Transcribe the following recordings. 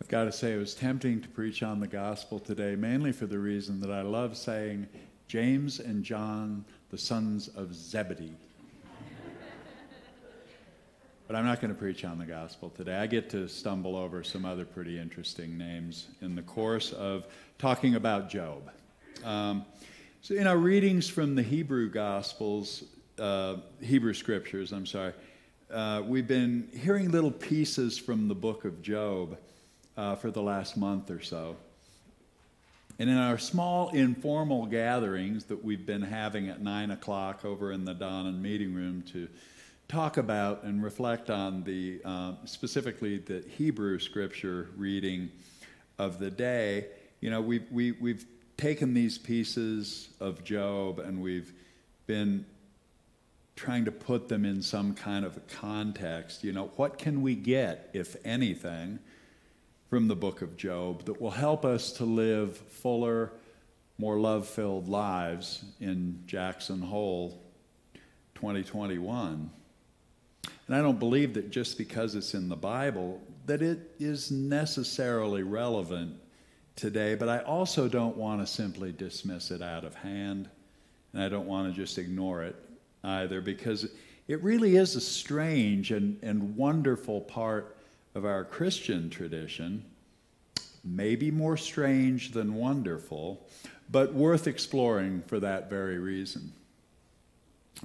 I've got to say, it was tempting to preach on the gospel today, mainly for the reason that I love saying James and John, the sons of Zebedee. but I'm not going to preach on the gospel today. I get to stumble over some other pretty interesting names in the course of talking about Job. Um, so, in our readings from the Hebrew Gospels, uh, Hebrew Scriptures, I'm sorry, uh, we've been hearing little pieces from the book of Job uh, for the last month or so. And in our small informal gatherings that we've been having at 9 o'clock over in the Donnan meeting room to talk about and reflect on the, uh, specifically the Hebrew scripture reading of the day, you know, we've, we, we've taken these pieces of Job and we've been trying to put them in some kind of a context. You know, what can we get, if anything, from the book of Job that will help us to live fuller, more love filled lives in Jackson Hole 2021. And I don't believe that just because it's in the Bible that it is necessarily relevant today, but I also don't want to simply dismiss it out of hand, and I don't want to just ignore it either, because it really is a strange and, and wonderful part of our Christian tradition, maybe more strange than wonderful, but worth exploring for that very reason.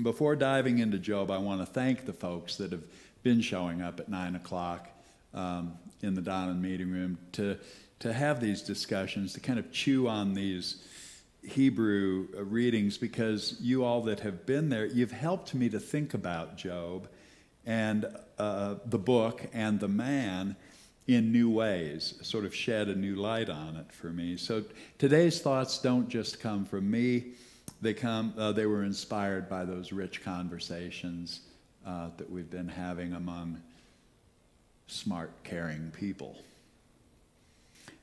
Before diving into Job, I want to thank the folks that have been showing up at 9 o'clock um, in the Donnan meeting room to, to have these discussions, to kind of chew on these Hebrew readings, because you all that have been there, you've helped me to think about Job and uh, the book and the man in new ways, sort of shed a new light on it for me. So today's thoughts don't just come from me; they come. Uh, they were inspired by those rich conversations uh, that we've been having among smart, caring people.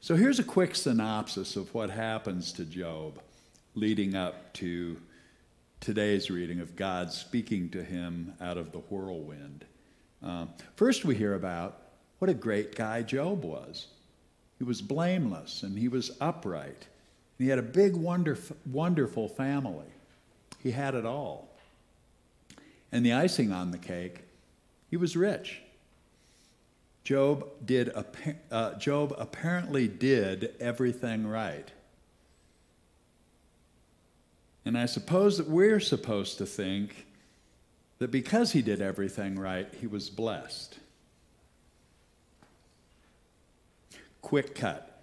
So here's a quick synopsis of what happens to Job leading up to today's reading of God speaking to him out of the whirlwind. Uh, first, we hear about what a great guy Job was. He was blameless and he was upright. He had a big, wonderful, wonderful family. He had it all. And the icing on the cake, he was rich. Job, did, uh, Job apparently did everything right. And I suppose that we're supposed to think that because he did everything right, he was blessed. Quick cut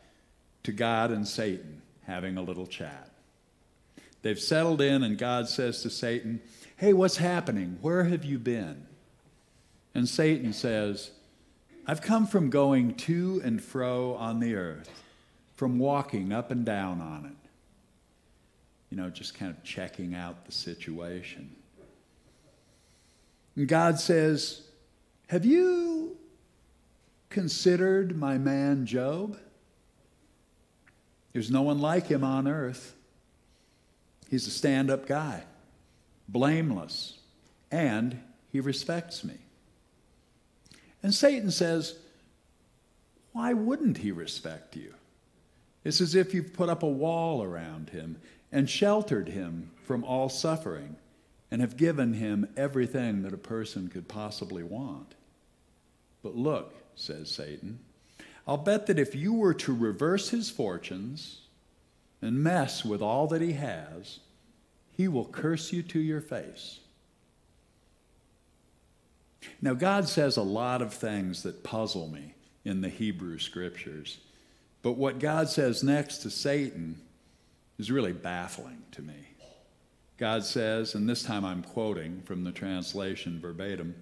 to God and Satan having a little chat. They've settled in, and God says to Satan, Hey, what's happening? Where have you been? And Satan says, I've come from going to and fro on the earth, from walking up and down on it. You know, just kind of checking out the situation. And God says, Have you considered my man Job? There's no one like him on earth. He's a stand up guy, blameless, and he respects me. And Satan says, Why wouldn't he respect you? It's as if you've put up a wall around him and sheltered him from all suffering and have given him everything that a person could possibly want. But look, says Satan, I'll bet that if you were to reverse his fortunes and mess with all that he has, he will curse you to your face. Now, God says a lot of things that puzzle me in the Hebrew scriptures, but what God says next to Satan is really baffling to me. God says, and this time I'm quoting from the translation verbatim,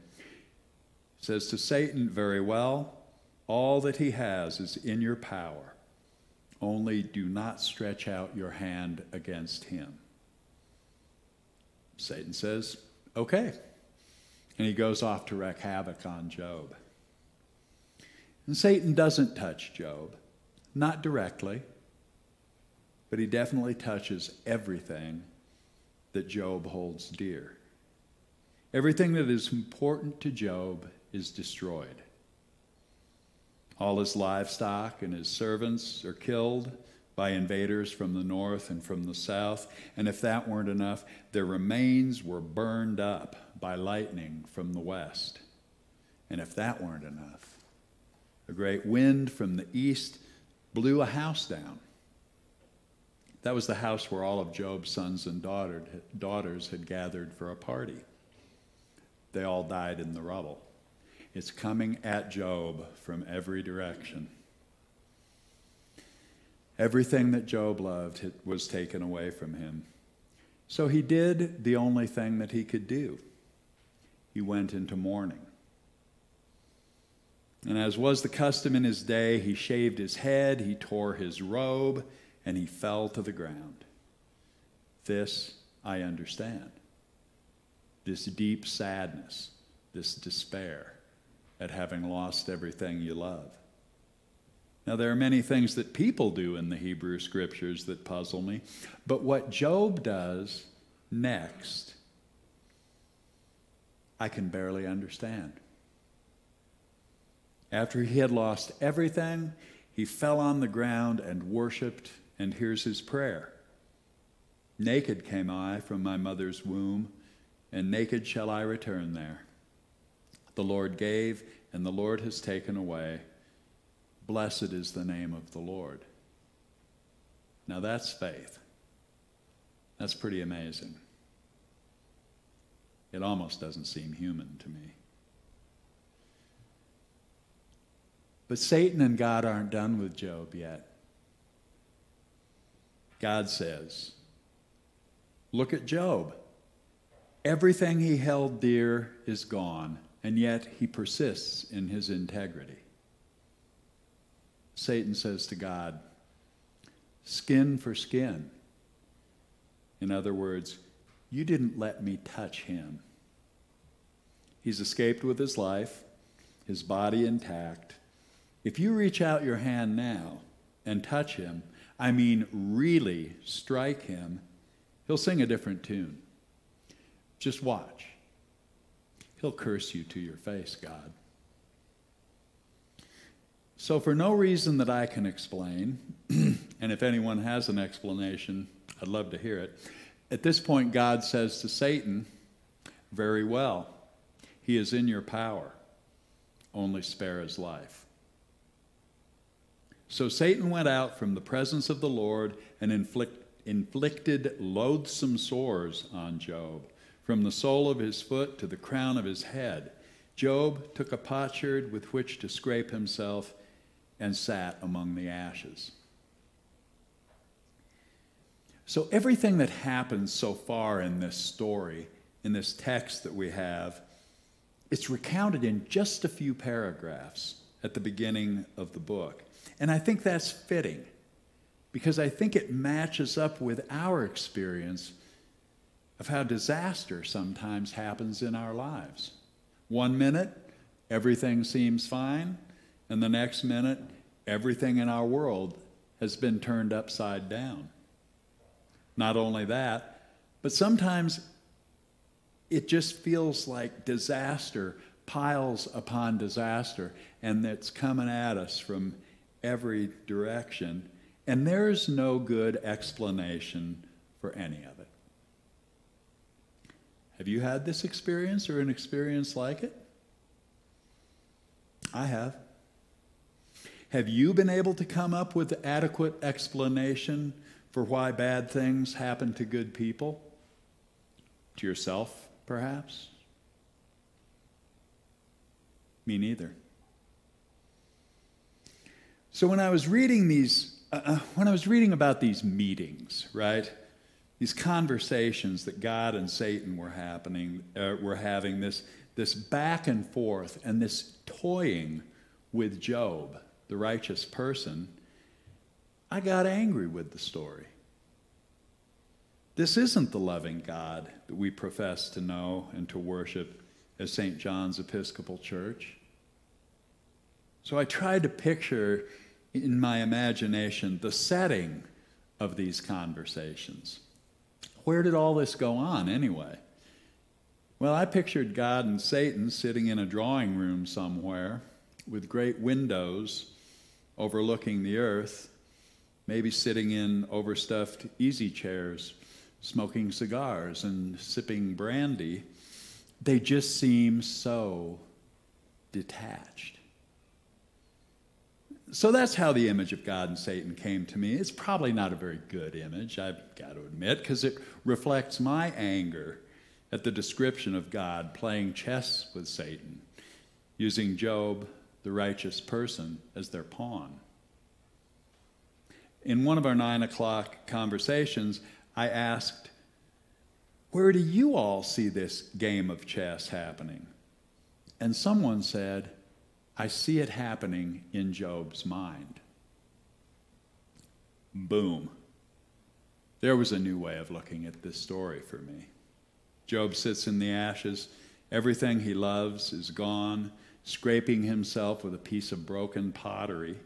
says to Satan, Very well, all that he has is in your power. Only do not stretch out your hand against him. Satan says, Okay. And he goes off to wreak havoc on Job. And Satan doesn't touch Job, not directly, but he definitely touches everything that Job holds dear. Everything that is important to Job is destroyed. All his livestock and his servants are killed by invaders from the north and from the south. And if that weren't enough, their remains were burned up by lightning from the west. And if that weren't enough, a great wind from the east blew a house down. That was the house where all of Job's sons and daughters had gathered for a party. They all died in the rubble. It's coming at Job from every direction. Everything that Job loved was taken away from him. So he did the only thing that he could do he went into mourning. And as was the custom in his day, he shaved his head, he tore his robe, and he fell to the ground. This I understand. This deep sadness, this despair at having lost everything you love. Now, there are many things that people do in the Hebrew scriptures that puzzle me, but what Job does next, I can barely understand. After he had lost everything, he fell on the ground and worshiped, and here's his prayer Naked came I from my mother's womb, and naked shall I return there. The Lord gave, and the Lord has taken away. Blessed is the name of the Lord. Now that's faith. That's pretty amazing. It almost doesn't seem human to me. But Satan and God aren't done with Job yet. God says, Look at Job. Everything he held dear is gone and yet he persists in his integrity. Satan says to God, skin for skin. In other words, you didn't let me touch him. He's escaped with his life, his body intact. If you reach out your hand now and touch him, I mean really strike him, he'll sing a different tune. Just watch. He'll curse you to your face, God. So, for no reason that I can explain, and if anyone has an explanation, I'd love to hear it. At this point, God says to Satan, Very well, he is in your power, only spare his life. So Satan went out from the presence of the Lord and inflict, inflicted loathsome sores on Job from the sole of his foot to the crown of his head. Job took a potsherd with which to scrape himself and sat among the ashes. So, everything that happens so far in this story, in this text that we have, it's recounted in just a few paragraphs at the beginning of the book. And I think that's fitting because I think it matches up with our experience of how disaster sometimes happens in our lives. One minute, everything seems fine, and the next minute, everything in our world has been turned upside down. Not only that, but sometimes it just feels like disaster piles upon disaster, and it's coming at us from every direction, and there's no good explanation for any of it. Have you had this experience or an experience like it? I have. Have you been able to come up with adequate explanation for why bad things happen to good people? To yourself, perhaps? Me neither. So when I was reading these, uh, uh when I was reading about these meetings, right? these conversations that God and Satan were happening, uh, were having this, this back and forth and this toying with Job, the righteous person, I got angry with the story. This isn't the loving God that we profess to know and to worship as St. John's Episcopal Church. So I tried to picture in my imagination the setting of these conversations. Where did all this go on anyway? Well, I pictured God and Satan sitting in a drawing room somewhere, with great windows overlooking the earth, maybe sitting in overstuffed easy chairs, smoking cigars and sipping brandy, they just seem so detached. So that's how the image of God and Satan came to me. It's probably not a very good image, I've got to admit, because it reflects my anger at the description of God playing chess with Satan, using Job, the righteous person, as their pawn. In one of our nine o'clock conversations, I asked, Where do you all see this game of chess happening? And someone said, I see it happening in Job's mind. Boom. There was a new way of looking at this story for me. Job sits in the ashes. Everything he loves is gone, scraping himself with a piece of broken pottery,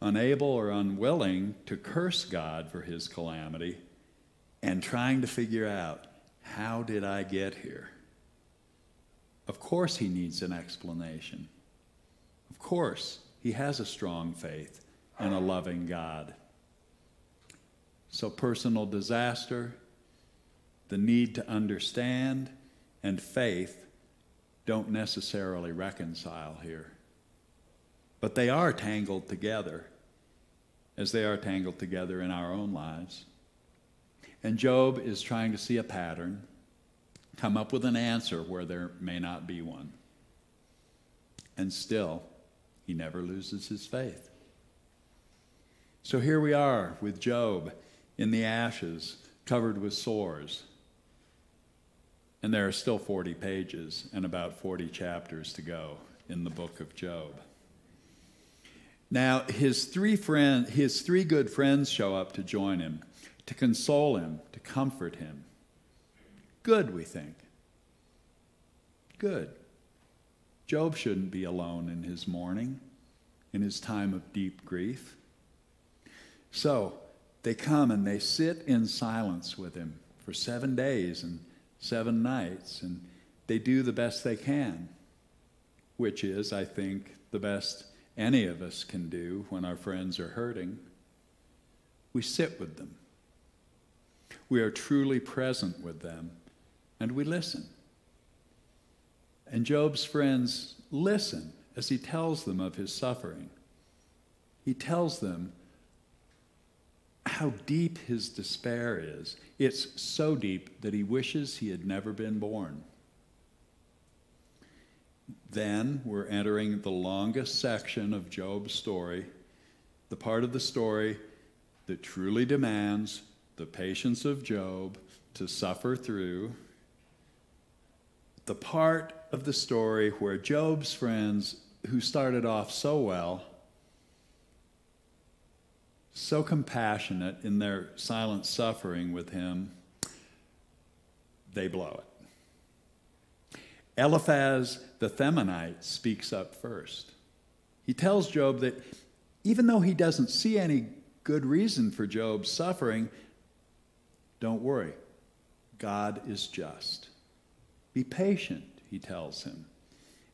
unable or unwilling to curse God for his calamity, and trying to figure out how did I get here? Of course, he needs an explanation. Course, he has a strong faith in a loving God. So, personal disaster, the need to understand, and faith don't necessarily reconcile here. But they are tangled together as they are tangled together in our own lives. And Job is trying to see a pattern, come up with an answer where there may not be one. And still, he never loses his faith. So here we are with Job in the ashes, covered with sores. And there are still 40 pages and about 40 chapters to go in the book of Job. Now, his three, friend, his three good friends show up to join him, to console him, to comfort him. Good, we think. Good. Job shouldn't be alone in his mourning, in his time of deep grief. So they come and they sit in silence with him for seven days and seven nights, and they do the best they can, which is, I think, the best any of us can do when our friends are hurting. We sit with them. We are truly present with them, and we listen. And Job's friends listen as he tells them of his suffering. He tells them how deep his despair is. It's so deep that he wishes he had never been born. Then we're entering the longest section of Job's story, the part of the story that truly demands the patience of Job to suffer through the part of the story where Job's friends, who started off so well, so compassionate in their silent suffering with him, they blow it. Eliphaz the Temanite speaks up first. He tells Job that even though he doesn't see any good reason for Job's suffering, don't worry, God is just. Be patient, he tells him.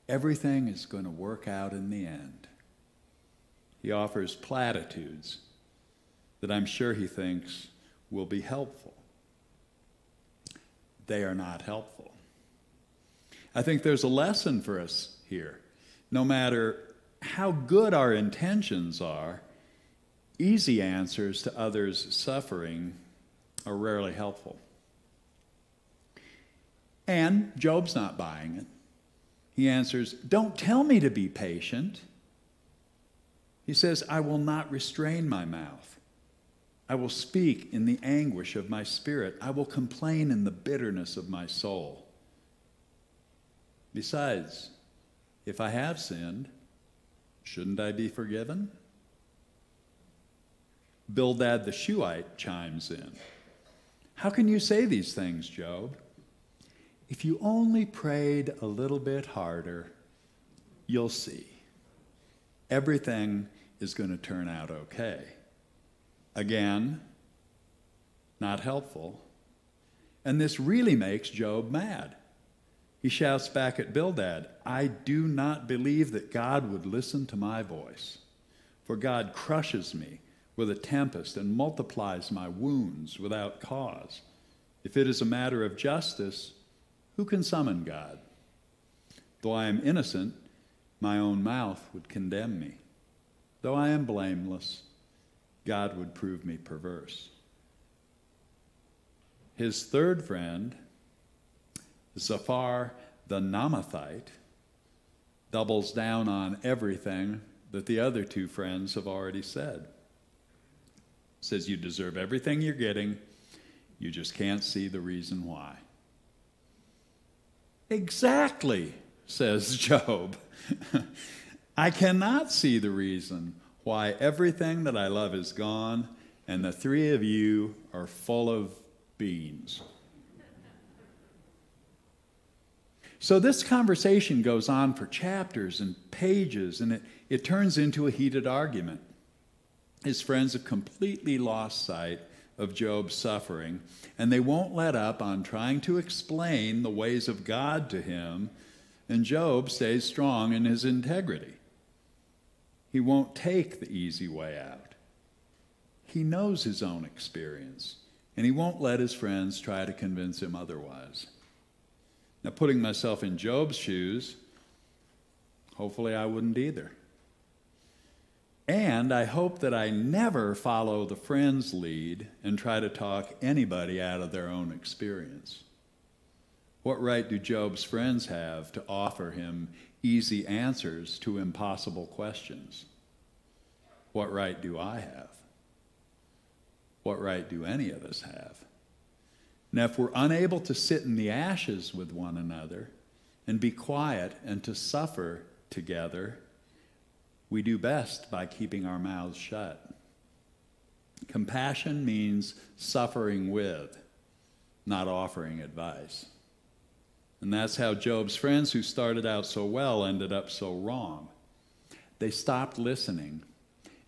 Everything is going to work out in the end. He offers platitudes that I'm sure he thinks will be helpful. They are not helpful. I think there's a lesson for us here. No matter how good our intentions are, easy answers to others' suffering are rarely helpful. And Job's not buying it. He answers, Don't tell me to be patient. He says, I will not restrain my mouth. I will speak in the anguish of my spirit. I will complain in the bitterness of my soul. Besides, if I have sinned, shouldn't I be forgiven? Bildad the Shuhite chimes in. How can you say these things, Job? If you only prayed a little bit harder, you'll see. Everything is going to turn out okay. Again, not helpful. And this really makes Job mad. He shouts back at Bildad, I do not believe that God would listen to my voice, for God crushes me with a tempest and multiplies my wounds without cause. If it is a matter of justice, who can summon God? Though I am innocent, my own mouth would condemn me. Though I am blameless, God would prove me perverse. His third friend, Zophar the Naamathite, doubles down on everything that the other two friends have already said. Says you deserve everything you're getting, you just can't see the reason why. Exactly, says Job. I cannot see the reason why everything that I love is gone and the three of you are full of beans. So this conversation goes on for chapters and pages, and it, it turns into a heated argument. His friends have completely lost sight of Job's suffering, and they won't let up on trying to explain the ways of God to him, and Job stays strong in his integrity. He won't take the easy way out. He knows his own experience, and he won't let his friends try to convince him otherwise. Now, putting myself in Job's shoes, hopefully I wouldn't either. And I hope that I never follow the friend's lead and try to talk anybody out of their own experience. What right do Job's friends have to offer him easy answers to impossible questions? What right do I have? What right do any of us have? Now, if we're unable to sit in the ashes with one another and be quiet and to suffer together, we do best by keeping our mouths shut. Compassion means suffering with, not offering advice. And that's how Job's friends, who started out so well, ended up so wrong. They stopped listening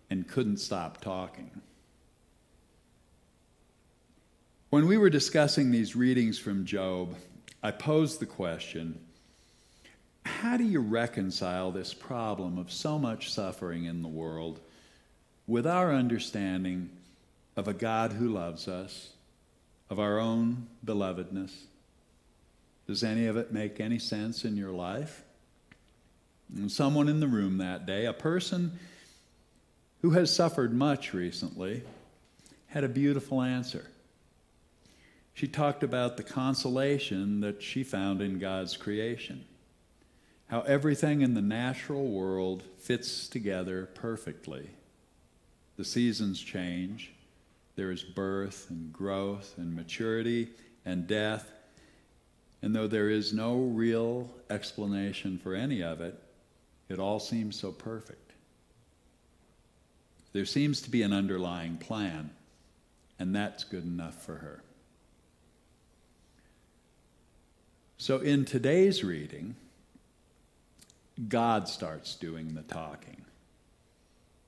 and couldn't stop talking. When we were discussing these readings from Job, I posed the question how do you reconcile this problem of so much suffering in the world with our understanding of a God who loves us, of our own belovedness? Does any of it make any sense in your life? And someone in the room that day, a person who has suffered much recently, had a beautiful answer she talked about the consolation that she found in God's creation. How everything in the natural world fits together perfectly. The seasons change. There is birth and growth and maturity and death. And though there is no real explanation for any of it, it all seems so perfect. There seems to be an underlying plan, and that's good enough for her. So in today's reading, God starts doing the talking.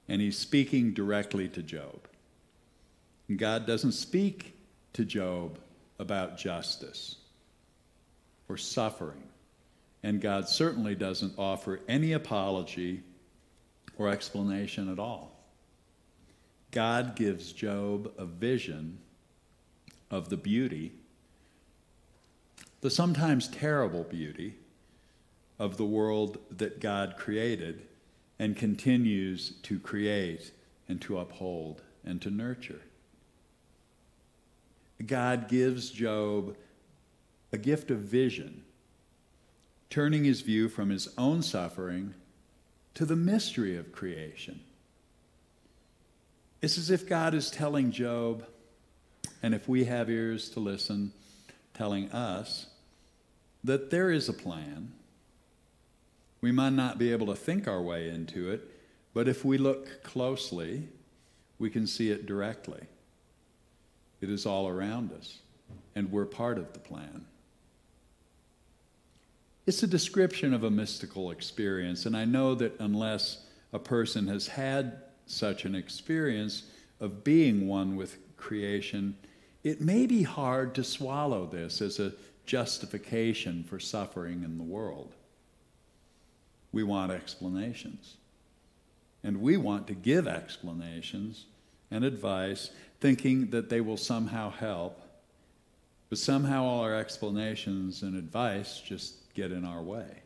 And he's speaking directly to Job. And God doesn't speak to Job about justice or suffering. And God certainly doesn't offer any apology or explanation at all. God gives Job a vision of the beauty the sometimes terrible beauty of the world that God created and continues to create and to uphold and to nurture. God gives Job a gift of vision, turning his view from his own suffering to the mystery of creation. It's as if God is telling Job, and if we have ears to listen, telling us that there is a plan. We might not be able to think our way into it, but if we look closely, we can see it directly. It is all around us, and we're part of the plan. It's a description of a mystical experience, and I know that unless a person has had such an experience of being one with creation, it may be hard to swallow this as a justification for suffering in the world. We want explanations. And we want to give explanations and advice, thinking that they will somehow help. But somehow all our explanations and advice just get in our way.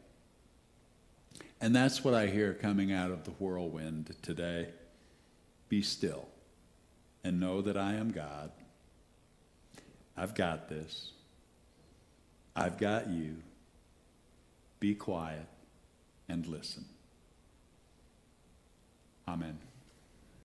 And that's what I hear coming out of the whirlwind today. Be still and know that I am God. I've got this. I've got you. Be quiet and listen. Amen.